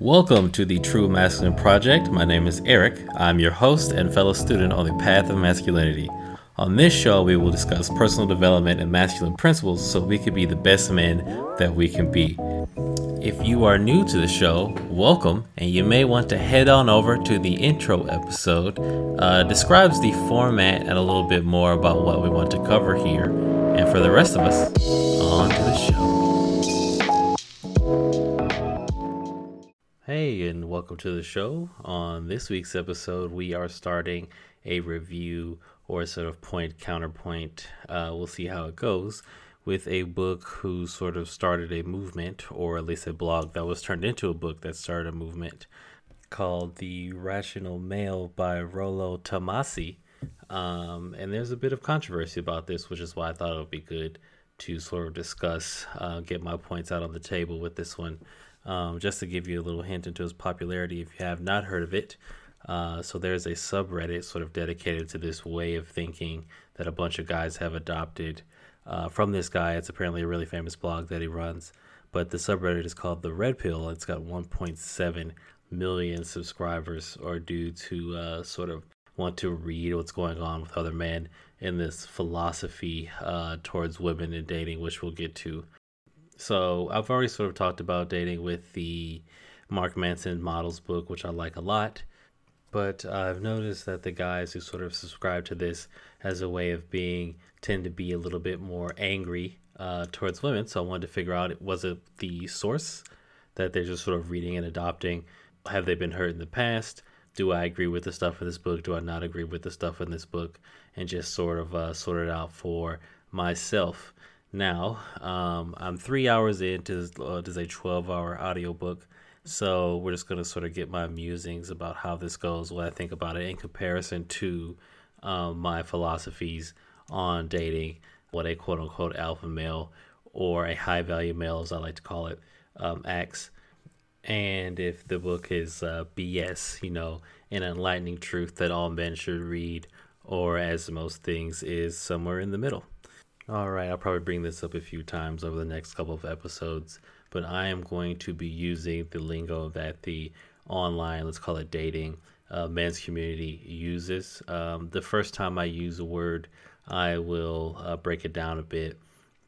Welcome to the True Masculine Project. My name is Eric. I'm your host and fellow student on the path of masculinity. On this show, we will discuss personal development and masculine principles so we can be the best men that we can be. If you are new to the show, welcome, and you may want to head on over to the intro episode. Uh, describes the format and a little bit more about what we want to cover here. And for the rest of us, on to the show. Hey, and welcome to the show. On this week's episode, we are starting a review or sort of point counterpoint. Uh, we'll see how it goes with a book who sort of started a movement, or at least a blog that was turned into a book that started a movement called The Rational Male by Rollo Tomassi. Um, and there's a bit of controversy about this, which is why I thought it would be good to sort of discuss, uh, get my points out on the table with this one. Um, just to give you a little hint into its popularity, if you have not heard of it, uh, so there's a subreddit sort of dedicated to this way of thinking that a bunch of guys have adopted uh, from this guy. It's apparently a really famous blog that he runs, but the subreddit is called the Red Pill. It's got 1.7 million subscribers, or due to uh, sort of want to read what's going on with other men in this philosophy uh, towards women and dating, which we'll get to so I've already sort of talked about dating with the Mark Manson models book, which I like a lot. But I've noticed that the guys who sort of subscribe to this as a way of being tend to be a little bit more angry uh, towards women. So I wanted to figure out was it the source that they're just sort of reading and adopting? Have they been hurt in the past? Do I agree with the stuff in this book? Do I not agree with the stuff in this book? And just sort of uh, sort it out for myself now. Um, I'm three hours into this, uh, this a 12 hour audiobook. So we're just going to sort of get my musings about how this goes, what I think about it in comparison to um, my philosophies on dating, what a quote unquote alpha male or a high value male, as I like to call it, um, acts. And if the book is uh, BS, you know, an enlightening truth that all men should read, or as most things is somewhere in the middle. All right, I'll probably bring this up a few times over the next couple of episodes, but I am going to be using the lingo that the online, let's call it dating, uh, men's community uses. Um, the first time I use a word, I will uh, break it down a bit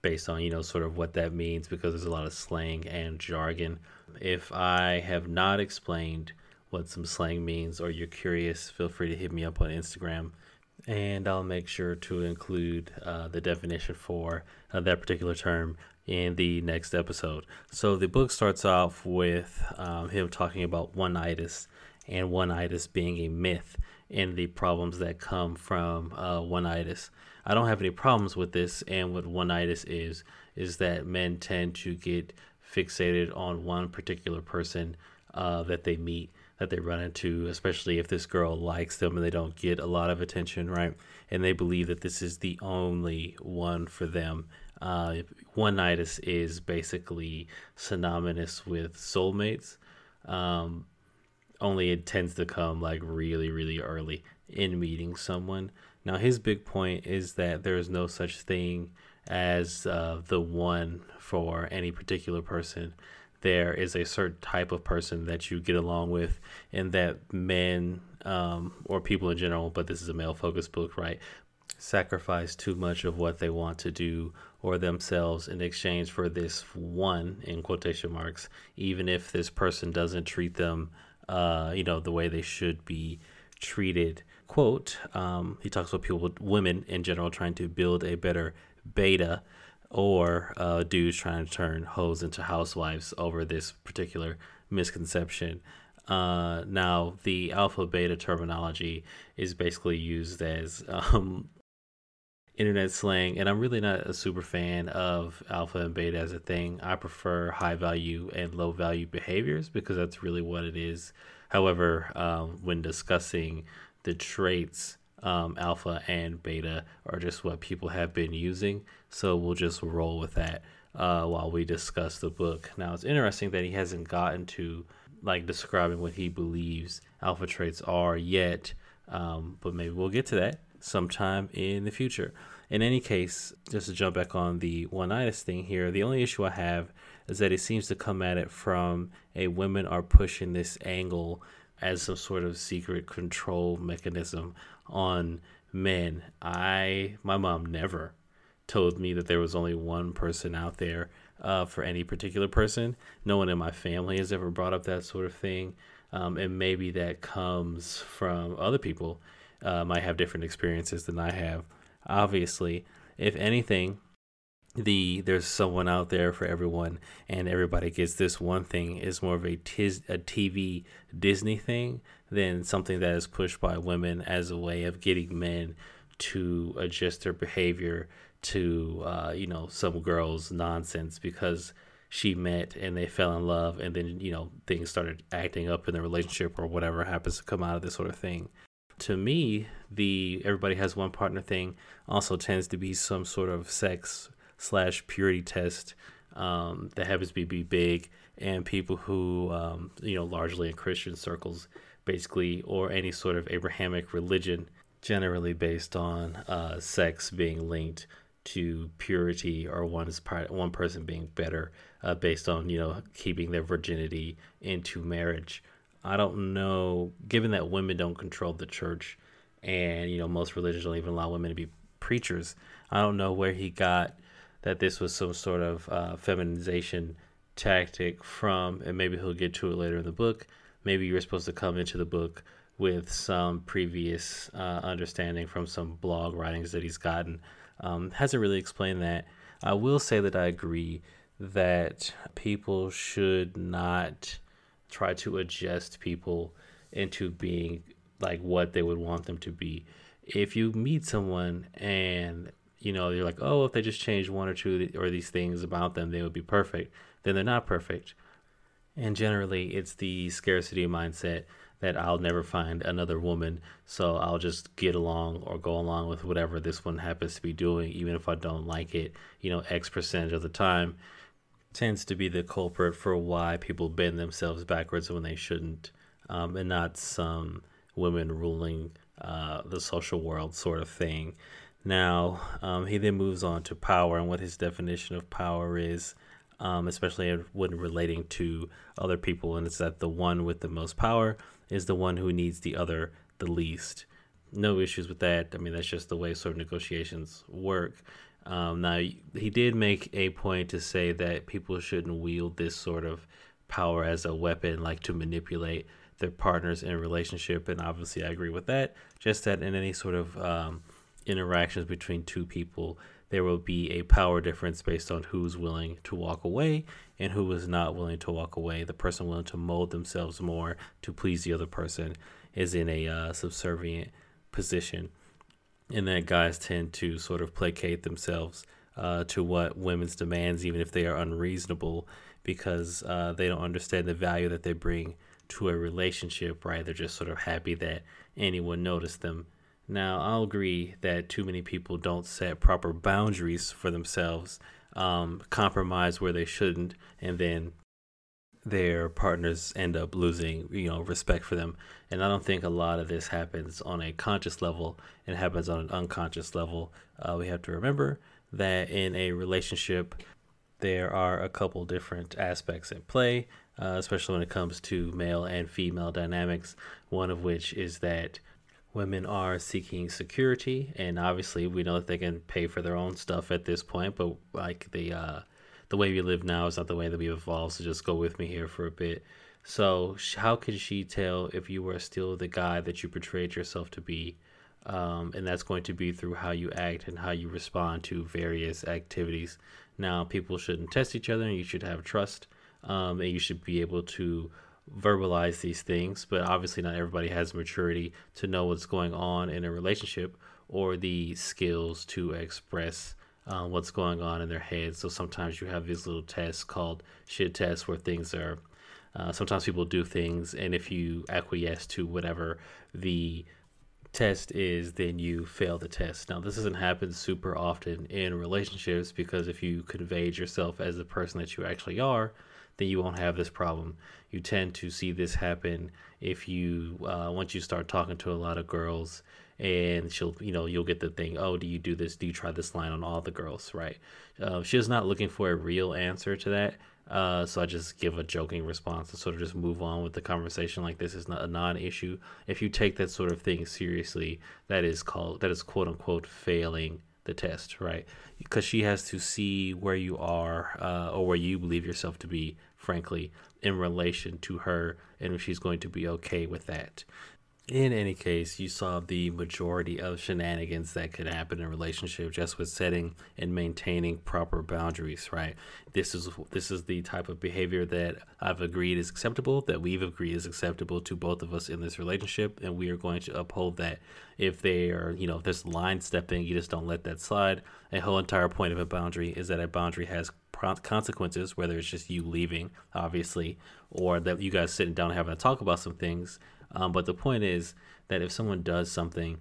based on, you know, sort of what that means because there's a lot of slang and jargon. If I have not explained what some slang means or you're curious, feel free to hit me up on Instagram and I'll make sure to include uh, the definition for uh, that particular term in the next episode. So the book starts off with um, him talking about one-itis and one-itis being a myth and the problems that come from uh, one-itis. I don't have any problems with this, and what one-itis is is that men tend to get fixated on one particular person uh, that they meet that they run into, especially if this girl likes them and they don't get a lot of attention, right? And they believe that this is the only one for them. Uh, one-itis, is basically synonymous with soulmates. Um, only it tends to come like really, really early in meeting someone. Now, his big point is that there is no such thing as uh, the one for any particular person there is a certain type of person that you get along with, and that men um, or people in general, but this is a male focused book, right? Sacrifice too much of what they want to do or themselves in exchange for this one, in quotation marks, even if this person doesn't treat them, uh, you know, the way they should be treated. Quote, um, he talks about people, women in general, trying to build a better beta or uh, dudes trying to turn hoes into housewives over this particular misconception. Uh, now, the alpha beta terminology is basically used as um, internet slang, and I'm really not a super fan of alpha and beta as a thing. I prefer high value and low value behaviors because that's really what it is. However, um, when discussing the traits um, alpha and beta are just what people have been using. So we'll just roll with that uh, while we discuss the book. Now, it's interesting that he hasn't gotten to like describing what he believes alpha traits are yet, um, but maybe we'll get to that sometime in the future. In any case, just to jump back on the one-itis thing here, the only issue I have is that it seems to come at it from a women are pushing this angle as some sort of secret control mechanism on men. I my mom never told me that there was only one person out there uh, for any particular person. No one in my family has ever brought up that sort of thing, um, and maybe that comes from other people. Uh, might have different experiences than I have. Obviously, if anything, the there's someone out there for everyone and everybody gets this one thing is more of a tis, a TV Disney thing than something that is pushed by women as a way of getting men to adjust their behavior to uh, you know some girl's nonsense because she met and they fell in love and then you know things started acting up in the relationship or whatever happens to come out of this sort of thing. To me the everybody has one partner thing also tends to be some sort of sex slash purity test um, that happens to be big, and people who, um, you know, largely in Christian circles, basically, or any sort of Abrahamic religion, generally based on uh, sex being linked to purity or one's part, one person being better uh, based on you know keeping their virginity into marriage. I don't know, given that women don't control the church, and you know most religions don't even allow women to be preachers. I don't know where he got that this was some sort of uh, feminization tactic from, and maybe he'll get to it later in the book. Maybe you're supposed to come into the book with some previous uh, understanding from some blog writings that he's gotten. Um, hasn't really explained that. I will say that I agree that people should not try to adjust people into being like what they would want them to be. If you meet someone and you know, you're like, oh, if they just change one or two or these things about them, they would be perfect. Then they're not perfect. And generally, it's the scarcity mindset that I'll never find another woman, so I'll just get along or go along with whatever this one happens to be doing, even if I don't like it, you know, X percentage of the time tends to be the culprit for why people bend themselves backwards when they shouldn't, um, and not some women ruling uh, the social world sort of thing. Now, um, he then moves on to power and what his definition of power is, um, especially when relating to other people. And it's that the one with the most power is the one who needs the other the least. No issues with that. I mean, that's just the way sort of negotiations work. Um, now, he did make a point to say that people shouldn't wield this sort of power as a weapon, like to manipulate their partners in a relationship. And obviously, I agree with that. Just that in any sort of um, interactions between two people, there will be a power difference based on who's willing to walk away and who is not willing to walk away. The person willing to mold themselves more to please the other person is in a uh, subservient position. And that guys tend to sort of placate themselves uh, to what women's demands, even if they are unreasonable, because uh, they don't understand the value that they bring to a relationship, right? They're just sort of happy that anyone noticed them now, I'll agree that too many people don't set proper boundaries for themselves, um, compromise where they shouldn't, and then their partners end up losing, you know, respect for them. And I don't think a lot of this happens on a conscious level. It happens on an unconscious level. Uh, we have to remember that in a relationship, there are a couple different aspects at play, uh, especially when it comes to male and female dynamics. One of which is that women are seeking security and obviously we know that they can pay for their own stuff at this point but like the uh the way we live now is not the way that we evolved so just go with me here for a bit. So how could she tell if you are still the guy that you portrayed yourself to be? Um, and that's going to be through how you act and how you respond to various activities. Now people shouldn't test each other and you should have trust um, and you should be able to verbalize these things, but obviously not everybody has maturity to know what's going on in a relationship or the skills to express uh, what's going on in their head. So sometimes you have these little tests called shit tests where things are. Uh, sometimes people do things, and if you acquiesce to whatever the test is, then you fail the test. Now, this doesn't happen super often in relationships because if you conveyed yourself as the person that you actually are, then you won't have this problem. You tend to see this happen if you uh, once you start talking to a lot of girls and she'll you know you'll get the thing oh do you do this do you try this line on all the girls right uh, she's not looking for a real answer to that Uh, so I just give a joking response and sort of just move on with the conversation like this is not a non-issue. If you take that sort of thing seriously, that is called that is quote unquote failing the test, right? Because she has to see where you are uh, or where you believe yourself to be, frankly, in relation to her, and if she's going to be okay with that. In any case, you saw the majority of shenanigans that could happen in a relationship just with setting and maintaining proper boundaries, right? This is this is the type of behavior that I've agreed is acceptable, that we've agreed is acceptable to both of us in this relationship, and we are going to uphold that. If they are, you know, if there's line stepping, you just don't let that slide. A whole entire point of a boundary is that a boundary has consequences, whether it's just you leaving, obviously, or that you guys sitting down having a talk about some things um, but the point is that if someone does something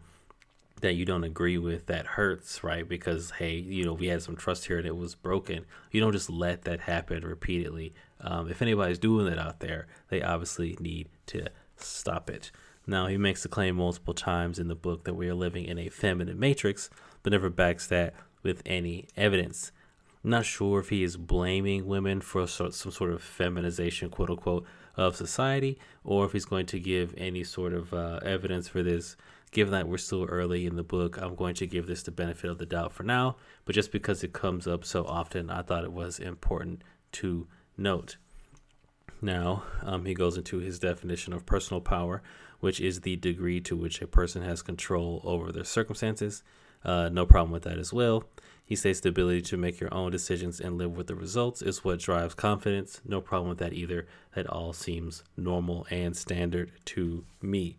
that you don't agree with that hurts, right? Because hey, you know, we had some trust here and it was broken. You don't just let that happen repeatedly. Um, if anybody's doing that out there, they obviously need to stop it. Now, he makes the claim multiple times in the book that we are living in a feminine matrix, but never backs that with any evidence. I'm not sure if he is blaming women for some sort of feminization, quote unquote, of society, or if he's going to give any sort of uh, evidence for this. Given that we're still early in the book, I'm going to give this the benefit of the doubt for now. But just because it comes up so often, I thought it was important to note. Now, um, he goes into his definition of personal power, which is the degree to which a person has control over their circumstances. Uh, no problem with that as well. He says the ability to make your own decisions and live with the results is what drives confidence. No problem with that either. That all seems normal and standard to me.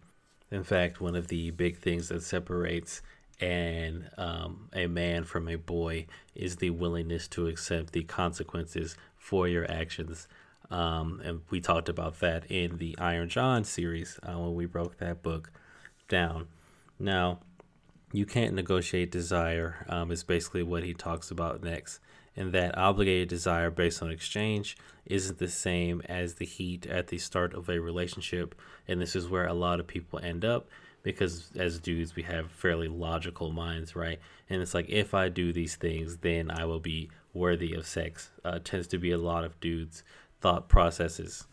In fact, one of the big things that separates and um, a man from a boy is the willingness to accept the consequences for your actions. Um, and we talked about that in the Iron John series uh, when we broke that book down. Now, you can't negotiate desire um, is basically what he talks about next. And that obligated desire based on exchange isn't the same as the heat at the start of a relationship. And this is where a lot of people end up because as dudes we have fairly logical minds right? And it's like if i do these things then i will be worthy of sex. Uh, tends to be a lot of dudes thought processes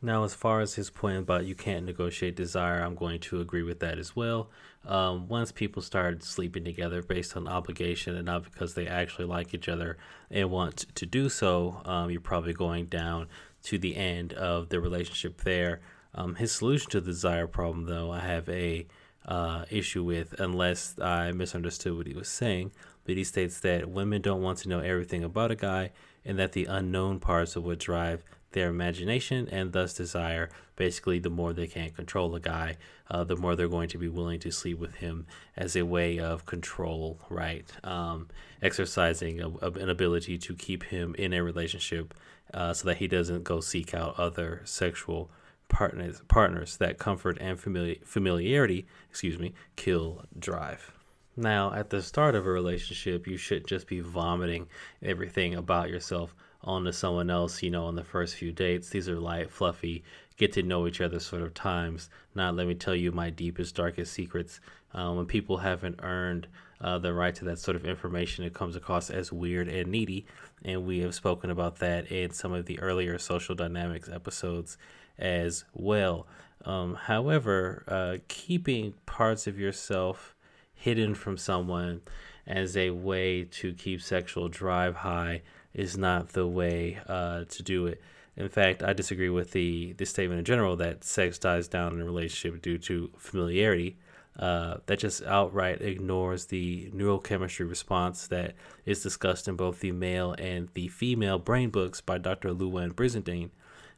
now, as far as his point about you can't negotiate desire, I'm going to agree with that as well. Um, once people start sleeping together based on obligation and not because they actually like each other and want to do so, um, you're probably going down to the end of the relationship there. Um, his solution to the desire problem, though, I have a uh, issue with, unless I misunderstood what he was saying. But he states that women don't want to know everything about a guy, and that the unknown parts of what drive their imagination and thus desire. Basically, the more they can't control a guy, uh, the more they're going to be willing to sleep with him as a way of control, right? Um, exercising a, a, an ability to keep him in a relationship uh, so that he doesn't go seek out other sexual partners. Partners that comfort and famili- familiarity, excuse me, kill drive. Now, at the start of a relationship, you should just be vomiting everything about yourself onto someone else, you know, on the first few dates. These are light, fluffy, get to know each other sort of times. Not let me tell you my deepest, darkest secrets. Um, when people haven't earned uh, the right to that sort of information, it comes across as weird and needy. And we have spoken about that in some of the earlier social dynamics episodes as well. Um, however, uh, keeping parts of yourself hidden from someone as a way to keep sexual drive high is not the way uh, to do it. In fact, I disagree with the, the statement in general that sex dies down in a relationship due to familiarity. Uh, that just outright ignores the neurochemistry response that is discussed in both the male and the female brain books by Dr. Louann Brizendine.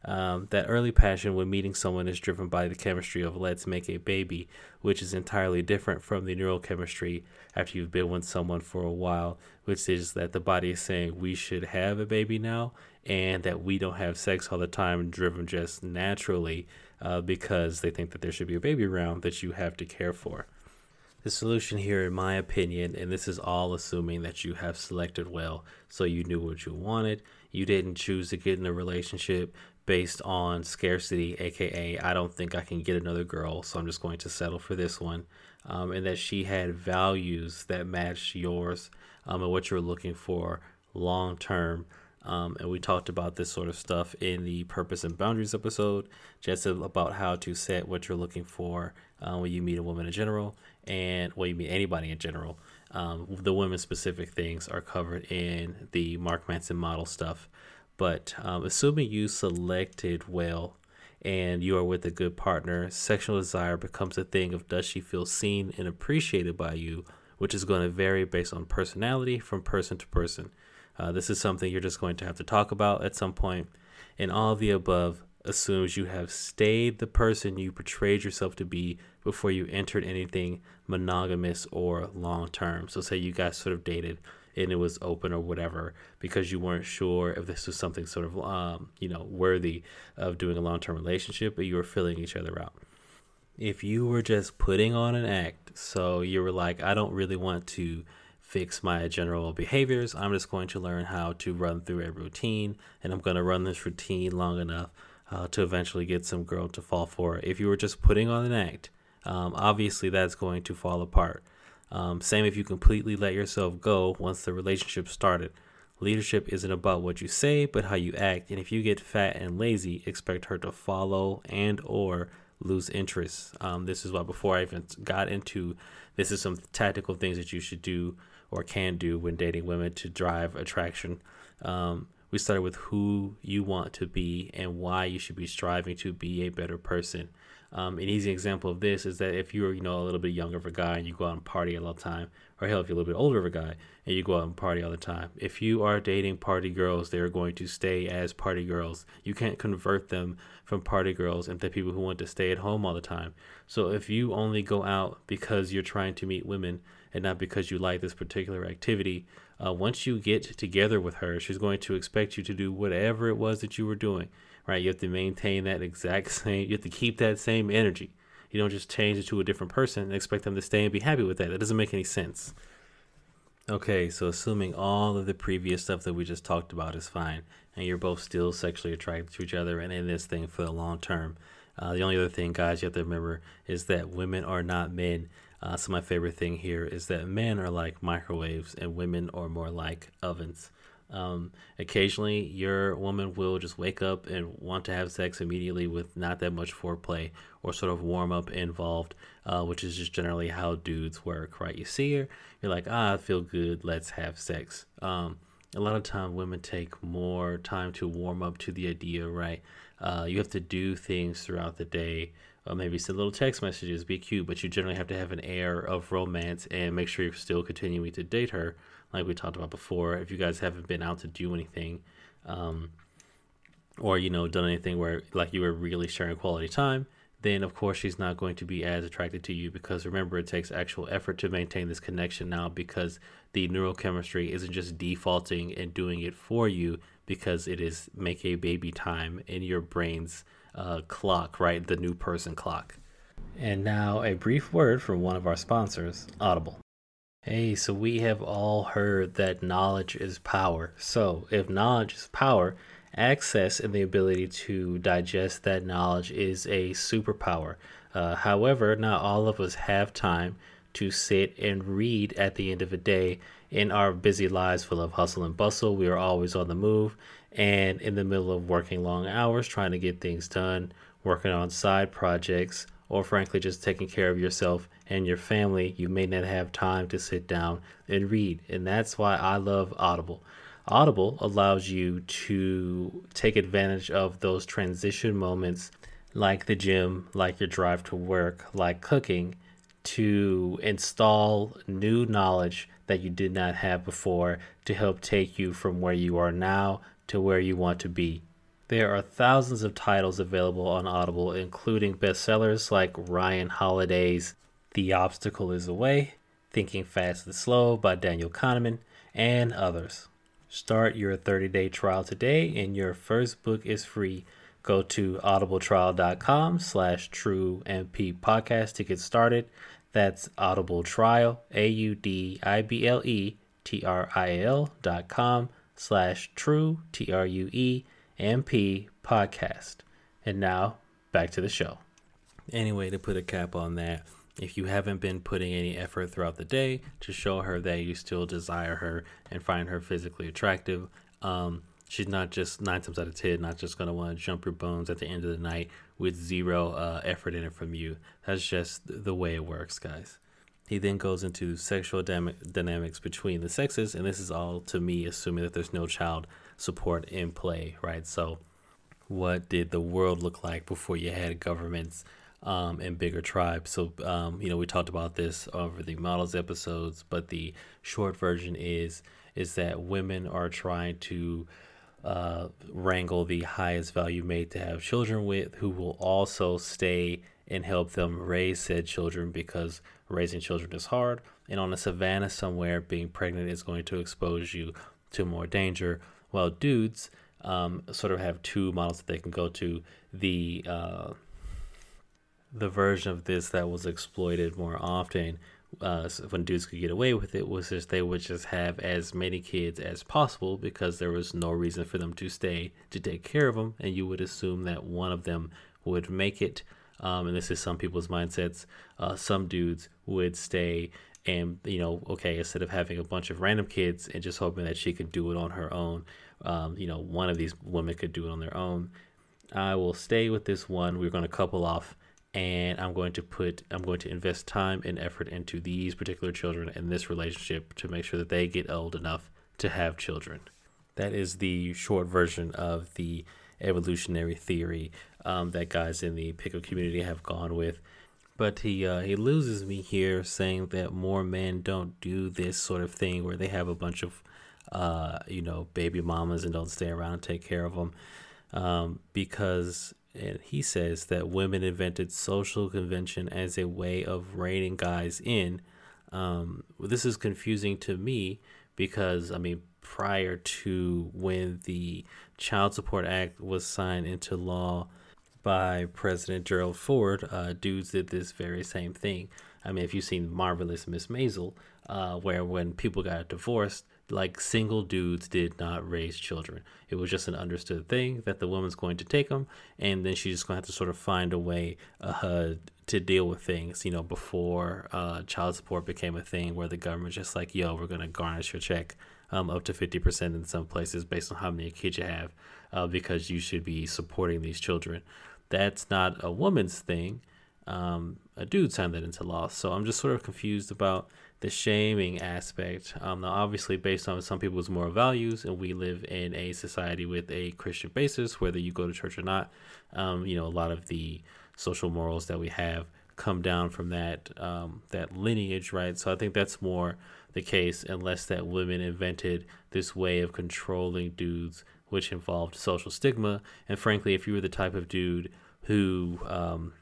Um, that early passion when meeting someone is driven by the chemistry of let's make a baby, which is entirely different from the neurochemistry after you've been with someone for a while, which is that the body is saying we should have a baby now and that we don't have sex all the time, driven just naturally uh, because they think that there should be a baby around that you have to care for. The solution here, in my opinion, and this is all assuming that you have selected well, so you knew what you wanted. You didn't choose to get in a relationship based on scarcity, aka I don't think I can get another girl, so I'm just going to settle for this one. Um, and that she had values that matched yours um, and what you're looking for long term Um, and we talked about this sort of stuff in the purpose and boundaries episode, just about how to set what you're looking for uh, when you meet a woman in general and when you meet anybody in general. Um, the women specific things are covered in the Mark Manson model stuff. But um, assuming you selected well and you are with a good partner, sexual desire becomes a thing of does she feel seen and appreciated by you, which is going to vary based on personality from person to person. Uh, this is something you're just going to have to talk about at some point. And all the above assumes you have stayed the person you portrayed yourself to be before you entered anything monogamous or long term. So, say you guys sort of dated and it was open or whatever because you weren't sure if this was something sort of um, you know worthy of doing a long term relationship, but you were filling each other out. If you were just putting on an act, so you were like, I don't really want to fix my general behaviors. I'm just going to learn how to run through a routine, and I'm going to run this routine long enough uh, to eventually get some girl to fall for it. If you were just putting on an act, um, obviously that's going to fall apart. Um, same if you completely let yourself go once the relationship started. Leadership isn't about what you say, but how you act. And if you get fat and lazy, expect her to follow and or lose interest. Um, this is why before I even got into this is some tactical things that you should do or can do when dating women to drive attraction. Um, we started with who you want to be and why you should be striving to be a better person. Um, an easy example of this is that if you're, you know, a little bit younger of a guy and you go out and party all the time, or hell, if you're a little bit older of a guy and you go out and party all the time, if you are dating party girls, they're going to stay as party girls. You can't convert them from party girls into people who want to stay at home all the time. So if you only go out because you're trying to meet women and not because you like this particular activity, uh, once you get together with her, she's going to expect you to do whatever it was that you were doing right? You have to maintain that exact same, you have to keep that same energy. You don't just change it to a different person and expect them to stay and be happy with that. That doesn't make any sense. Okay, so assuming all of the previous stuff that we just talked about is fine, and you're both still sexually attracted to each other and in this thing for the long term, uh, the only other thing, guys, you have to remember is that women are not men. Uh, so my favorite thing here is that men are like microwaves and women are more like ovens. Um, occasionally, your woman will just wake up and want to have sex immediately with not that much foreplay or sort of warm up involved, uh, which is just generally how dudes work, right? You see her, you're like, ah, I feel good, let's have sex. Um, a lot of time, women take more time to warm up to the idea, right? Uh, you have to do things throughout the day. Uh, maybe send little text messages, be cute, but you generally have to have an air of romance and make sure you're still continuing to date her like we talked about before, if you guys haven't been out to do anything, um, or you know done anything where like you were really sharing quality time, then of course she's not going to be as attracted to you because remember it takes actual effort to maintain this connection now because the neurochemistry isn't just defaulting and doing it for you because it is make a baby time in your brain's uh, clock, right? The new person clock. And now a brief word from one of our sponsors, Audible. Hey, so we have all heard that knowledge is power. So, if knowledge is power, access and the ability to digest that knowledge is a superpower. Uh, however, not all of us have time to sit and read at the end of a day. In our busy lives full of hustle and bustle, we are always on the move and in the middle of working long hours, trying to get things done, working on side projects, or frankly, just taking care of yourself and your family, you may not have time to sit down and read. And that's why I love Audible. Audible allows you to take advantage of those transition moments like the gym, like your drive to work, like cooking, to install new knowledge that you did not have before to help take you from where you are now to where you want to be. There are thousands of titles available on Audible, including bestsellers like Ryan Holiday's the Obstacle is Away, Thinking Fast and Slow by Daniel Kahneman, and others. Start your 30 day trial today, and your first book is free. Go to audibletrial.com slash true MP podcast to get started. That's Audible Trial, A U D I B L E T R I L dot com slash true T R U E M P podcast. And now back to the show. Anyway, to put a cap on that, if you haven't been putting any effort throughout the day to show her that you still desire her and find her physically attractive, um, She's not just nine times out of ten, not just gonna want to jump your bones at the end of the night with zero uh, effort in it from you. That's just the way it works, guys. He then goes into sexual dynamics between the sexes, and this is all to me assuming that there's no child support in play, right? So, what did the world look like before you had governments um, and bigger tribes? So, um, you know, we talked about this over the models episodes, but the short version is is that women are trying to uh, wrangle the highest value mate to have children with, who will also stay and help them raise said children because raising children is hard. And on a savannah somewhere, being pregnant is going to expose you to more danger. While dudes um, sort of have two models that they can go to. The uh, the version of this that was exploited more often uh, when dudes could get away with it was just they would just have as many kids as possible because there was no reason for them to stay to take care of them, and you would assume that one of them would make it. Um, and this is some people's mindsets. Uh, some dudes would stay and you know, okay, instead of having a bunch of random kids and just hoping that she could do it on her own, um, you know, one of these women could do it on their own. I will stay with this one. We're going to couple off and I'm going to put I'm going to invest time and effort into these particular children and this relationship to make sure that they get old enough to have children. That is the short version of the evolutionary theory um, that guys in the pickup community have gone with. But he uh, he loses me here, saying that more men don't do this sort of thing where they have a bunch of uh, you know baby mamas and don't stay around and take care of them um, because and he says that women invented social convention as a way of reining guys in. Um, this is confusing to me because, I mean, prior to when the Child Support Act was signed into law by President Gerald Ford, uh, dudes did this very same thing. I mean, if you've seen Marvelous Miss Maisel, uh, where when people got divorced, like single dudes did not raise children. It was just an understood thing that the woman's going to take them, and then she's just going to have to sort of find a way uh, to deal with things. You know, before uh, child support became a thing, where the government's just like, "Yo, we're gonna garnish your check um, up to fifty percent in some places based on how many kids you have, uh, because you should be supporting these children." That's not a woman's thing. Um, a dude signed that into law, so I'm just sort of confused about the shaming aspect. Um, now, obviously, based on some people's moral values, and we live in a society with a Christian basis, whether you go to church or not. Um, you know, a lot of the social morals that we have come down from that um, that lineage, right? So I think that's more the case, unless that women invented this way of controlling dudes, which involved social stigma. And frankly, if you were the type of dude who um,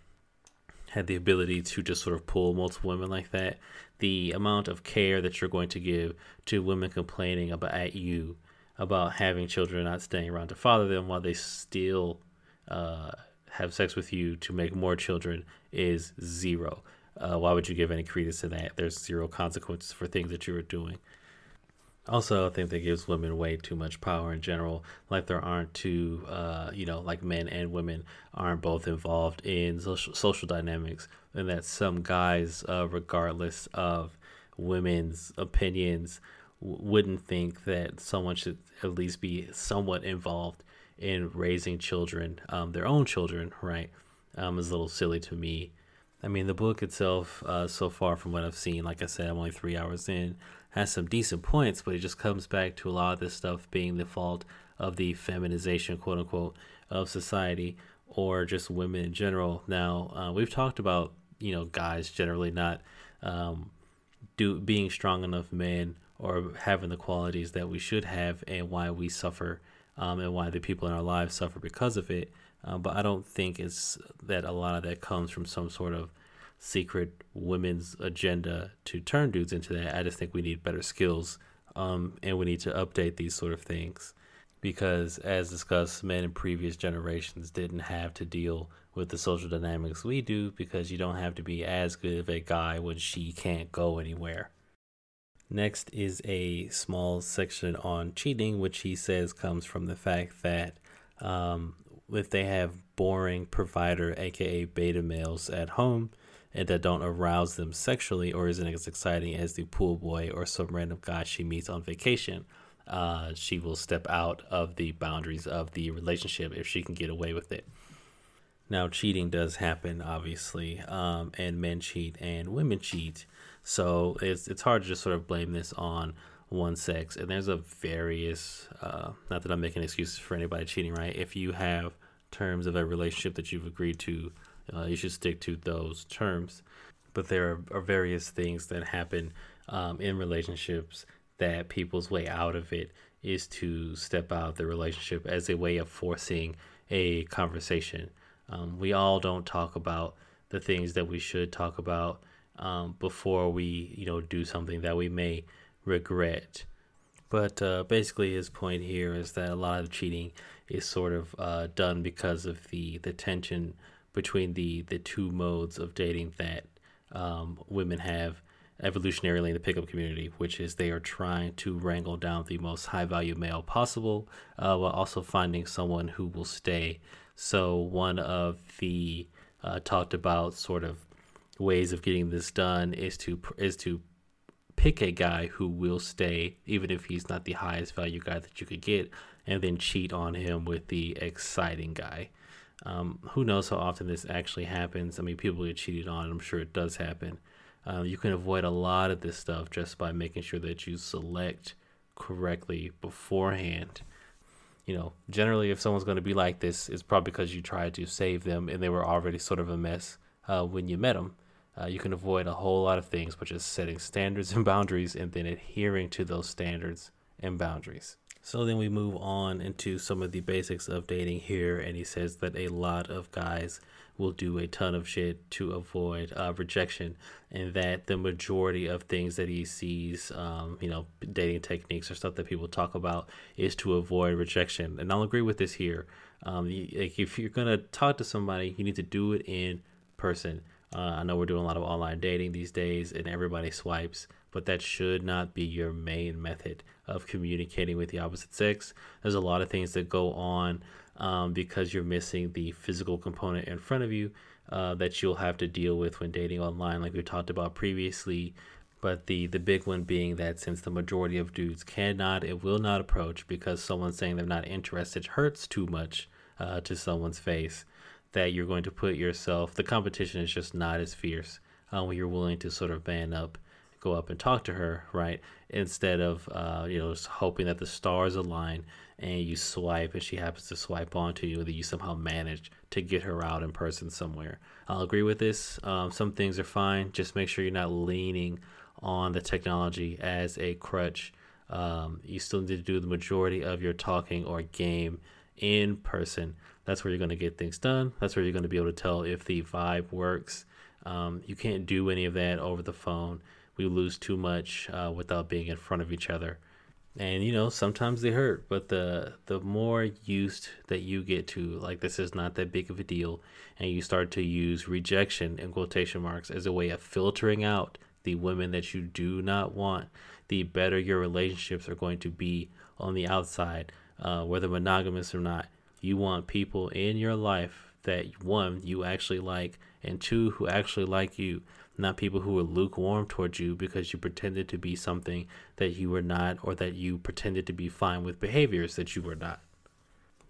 had the ability to just sort of pull multiple women like that, the amount of care that you're going to give to women complaining about at you about having children not staying around to father them while they still uh, have sex with you to make more children is zero. Uh, why would you give any credence to that? There's zero consequences for things that you are doing. Also, I think that gives women way too much power in general. Like there aren't two, uh, you know, like men and women aren't both involved in social, social dynamics, and that some guys, uh, regardless of women's opinions, w- wouldn't think that someone should at least be somewhat involved in raising children, um, their own children, right? Um, is a little silly to me. I mean, the book itself, uh, so far from what I've seen, like I said, I'm only three hours in has some decent points, but it just comes back to a lot of this stuff being the fault of the feminization, quote unquote, of society or just women in general. Now, uh, we've talked about, you know, guys generally not um, do being strong enough men or having the qualities that we should have and why we suffer um, and why the people in our lives suffer because of it. Uh, but I don't think it's that a lot of that comes from some sort of secret women's agenda to turn dudes into that. I just think we need better skills um, and we need to update these sort of things because, as discussed, men in previous generations didn't have to deal with the social dynamics we do because you don't have to be as good of a guy when she can't go anywhere. Next is a small section on cheating, which he says comes from the fact that um, if they have boring provider, aka beta males, at home, and that don't arouse them sexually or isn't as exciting as the pool boy or some random guy she meets on vacation. uh, she will step out of the boundaries of the relationship if she can get away with it. Now, cheating does happen, obviously, um, and men cheat and women cheat. So it's it's hard to just sort of blame this on one sex. And there's a various, uh, not that I'm making excuses for anybody cheating, right? If you have terms of a relationship that you've agreed to, uh, you should stick to those terms. But there are, are various things that happen um, in relationships that people's way out of it is to step out of the relationship as a way of forcing a conversation. Um, we all don't talk about the things that we should talk about um, before we, you know, do something that we may regret. But uh, basically, his point here is that a lot of cheating is sort of uh, done because of the the tension between the the two modes of dating that um, women have evolutionarily in the pickup community, which is they are trying to wrangle down the most high value male possible, uh, while also finding someone who will stay. So one of the uh, talked about sort of ways of getting this done is to is to pick a guy who will stay, even if he's not the highest value guy that you could get, and then cheat on him with the exciting guy. Um, who knows how often this actually happens? I mean, people get cheated on. I'm sure it does happen. Um, you can avoid a lot of this stuff just by making sure that you select correctly beforehand. You know, generally, if someone's going to be like this, it's probably because you tried to save them and they were already sort of a mess uh, when you met them. Uh, you can avoid a whole lot of things by just setting standards and boundaries and then adhering to those standards and boundaries. So then we move on into some of the basics of dating here, and he says that a lot of guys will do a ton of shit to avoid uh, rejection, and that the majority of things that he sees, um, you know, dating techniques or stuff that people talk about, is to avoid rejection. And I'll agree with this here. Um, like if you're gonna talk to somebody, you need to do it in person. Uh, I know we're doing a lot of online dating these days, and everybody swipes, but that should not be your main method of communicating with the opposite sex. There's a lot of things that go on um, because you're missing the physical component in front of you uh, that you'll have to deal with when dating online, like we talked about previously. But the the big one being that since the majority of dudes cannot and will not approach because someone saying they're not interested hurts too much uh, to someone's face that you're going to put yourself, the competition is just not as fierce uh, when you're willing to sort of man up, go up and talk to her, right? Instead of, uh, you know, just hoping that the stars align and you swipe and she happens to swipe onto you, that you somehow manage to get her out in person somewhere. I'll agree with this. Um, some things are fine. Just make sure you're not leaning on the technology as a crutch. Um, you still need to do the majority of your talking or game in person. That's where you're going to get things done. That's where you're going to be able to tell if the vibe works. Um, you can't do any of that over the phone. We lose too much uh, without being in front of each other. And you know, sometimes they hurt, but the the more used that you get to like this is not that big of a deal, and you start to use rejection in quotation marks as a way of filtering out the women that you do not want, the better your relationships are going to be on the outside uh, whether monogamous or not. You want people in your life that one you actually like, and two who actually like you, not people who were lukewarm towards you because you pretended to be something that you were not, or that you pretended to be fine with behaviors that you were not.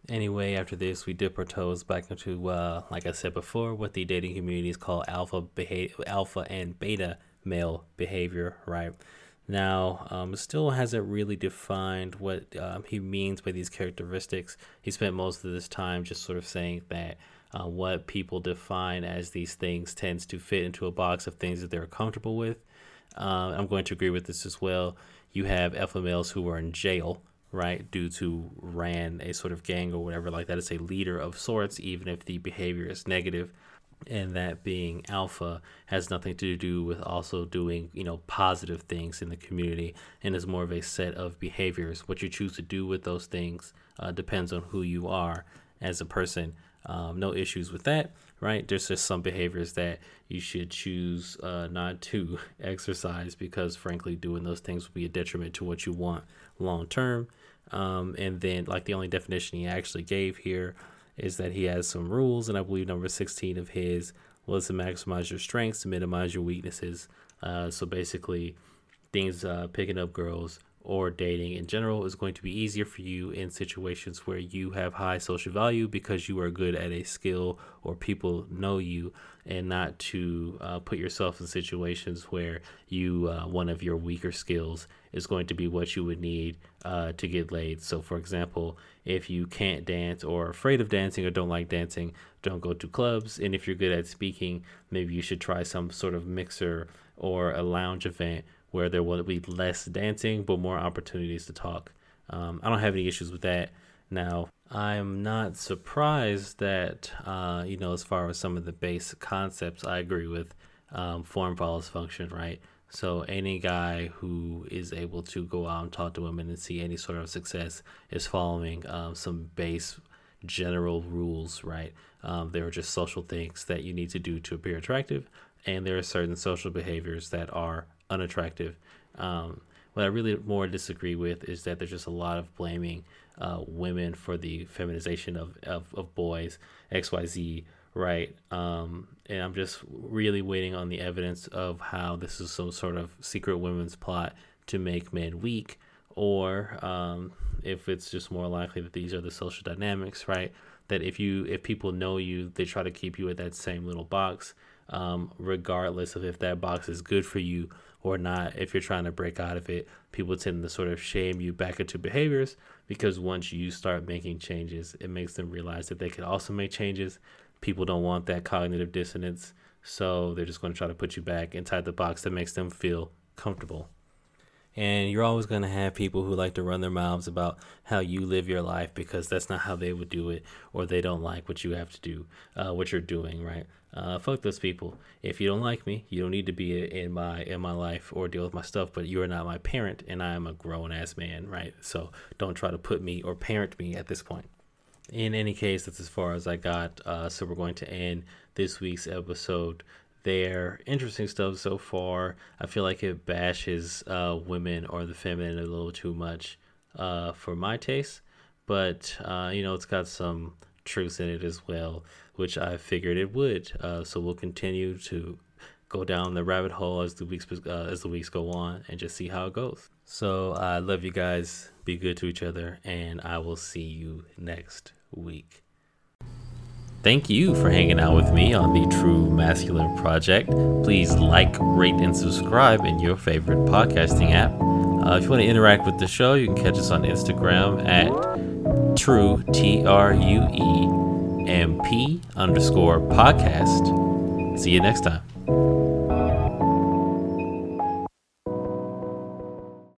Anyway, after this, we dip our toes back into, uh, like I said before, what the dating communities call alpha beha- alpha and beta male behavior, right? Now, um, still hasn't really defined what um, he means by these characteristics. He spent most of this time just sort of saying that uh, what people define as these things tends to fit into a box of things that they're comfortable with. Uh, I'm going to agree with this as well. You have males who are in jail, right, due to ran a sort of gang or whatever like that. It's a leader of sorts, even if the behavior is negative and that being alpha has nothing to do with also doing you know positive things in the community and is more of a set of behaviors what you choose to do with those things uh, depends on who you are as a person um, no issues with that right there's just some behaviors that you should choose uh, not to exercise because frankly doing those things will be a detriment to what you want long term um, and then like the only definition he actually gave here is that he has some rules, and I believe number 16 of his was to maximize your strengths to minimize your weaknesses. Uh, so basically, things uh, picking up girls, or dating in general is going to be easier for you in situations where you have high social value because you are good at a skill or people know you and not to uh, put yourself in situations where you uh, one of your weaker skills is going to be what you would need uh, to get laid. So for example if you can't dance or afraid of dancing or don't like dancing don't go to clubs. And if you're good at speaking maybe you should try some sort of mixer or a lounge event where there will be less dancing but more opportunities to talk. Um, I don't have any issues with that. Now, I'm not surprised that, uh, you know, as far as some of the base concepts, I agree with um, form follows function, right? So, any guy who is able to go out and talk to women and see any sort of success is following um, some base general rules, right? Um, there are just social things that you need to do to appear attractive, and there are certain social behaviors that are unattractive. Um, what I really more disagree with is that there's just a lot of blaming uh, women for the feminization of, of, of boys, XYZ, right? Um, and I'm just really waiting on the evidence of how this is some sort of secret women's plot to make men weak, or um, if it's just more likely that these are the social dynamics, right? That if you if people know you, they try to keep you at that same little box, um, regardless of if that box is good for you or not if you're trying to break out of it people tend to sort of shame you back into behaviors because once you start making changes it makes them realize that they can also make changes. People don't want that cognitive dissonance so they're just going to try to put you back inside the box that makes them feel comfortable and you're always going to have people who like to run their mouths about how you live your life because that's not how they would do it or they don't like what you have to do uh, what you're doing right uh, fuck those people. If you don't like me, you don't need to be in my in my life or deal with my stuff. But you are not my parent, and I am a grown ass man, right? So don't try to put me or parent me at this point. In any case, that's as far as I got. Uh, so we're going to end this week's episode there. Interesting stuff so far. I feel like it bashes uh, women or the feminine a little too much uh, for my taste, but uh, you know it's got some truth in it as well which I figured it would. Uh, so we'll continue to go down the rabbit hole as the weeks uh, as the weeks go on and just see how it goes. So I love you guys. Be good to each other, and I will see you next week. Thank you for hanging out with me on the True Masculine Project. Please like, rate, and subscribe in your favorite podcasting app. Uh, if you want to interact with the show, you can catch us on Instagram at True T R U E MP underscore podcast. See you next time.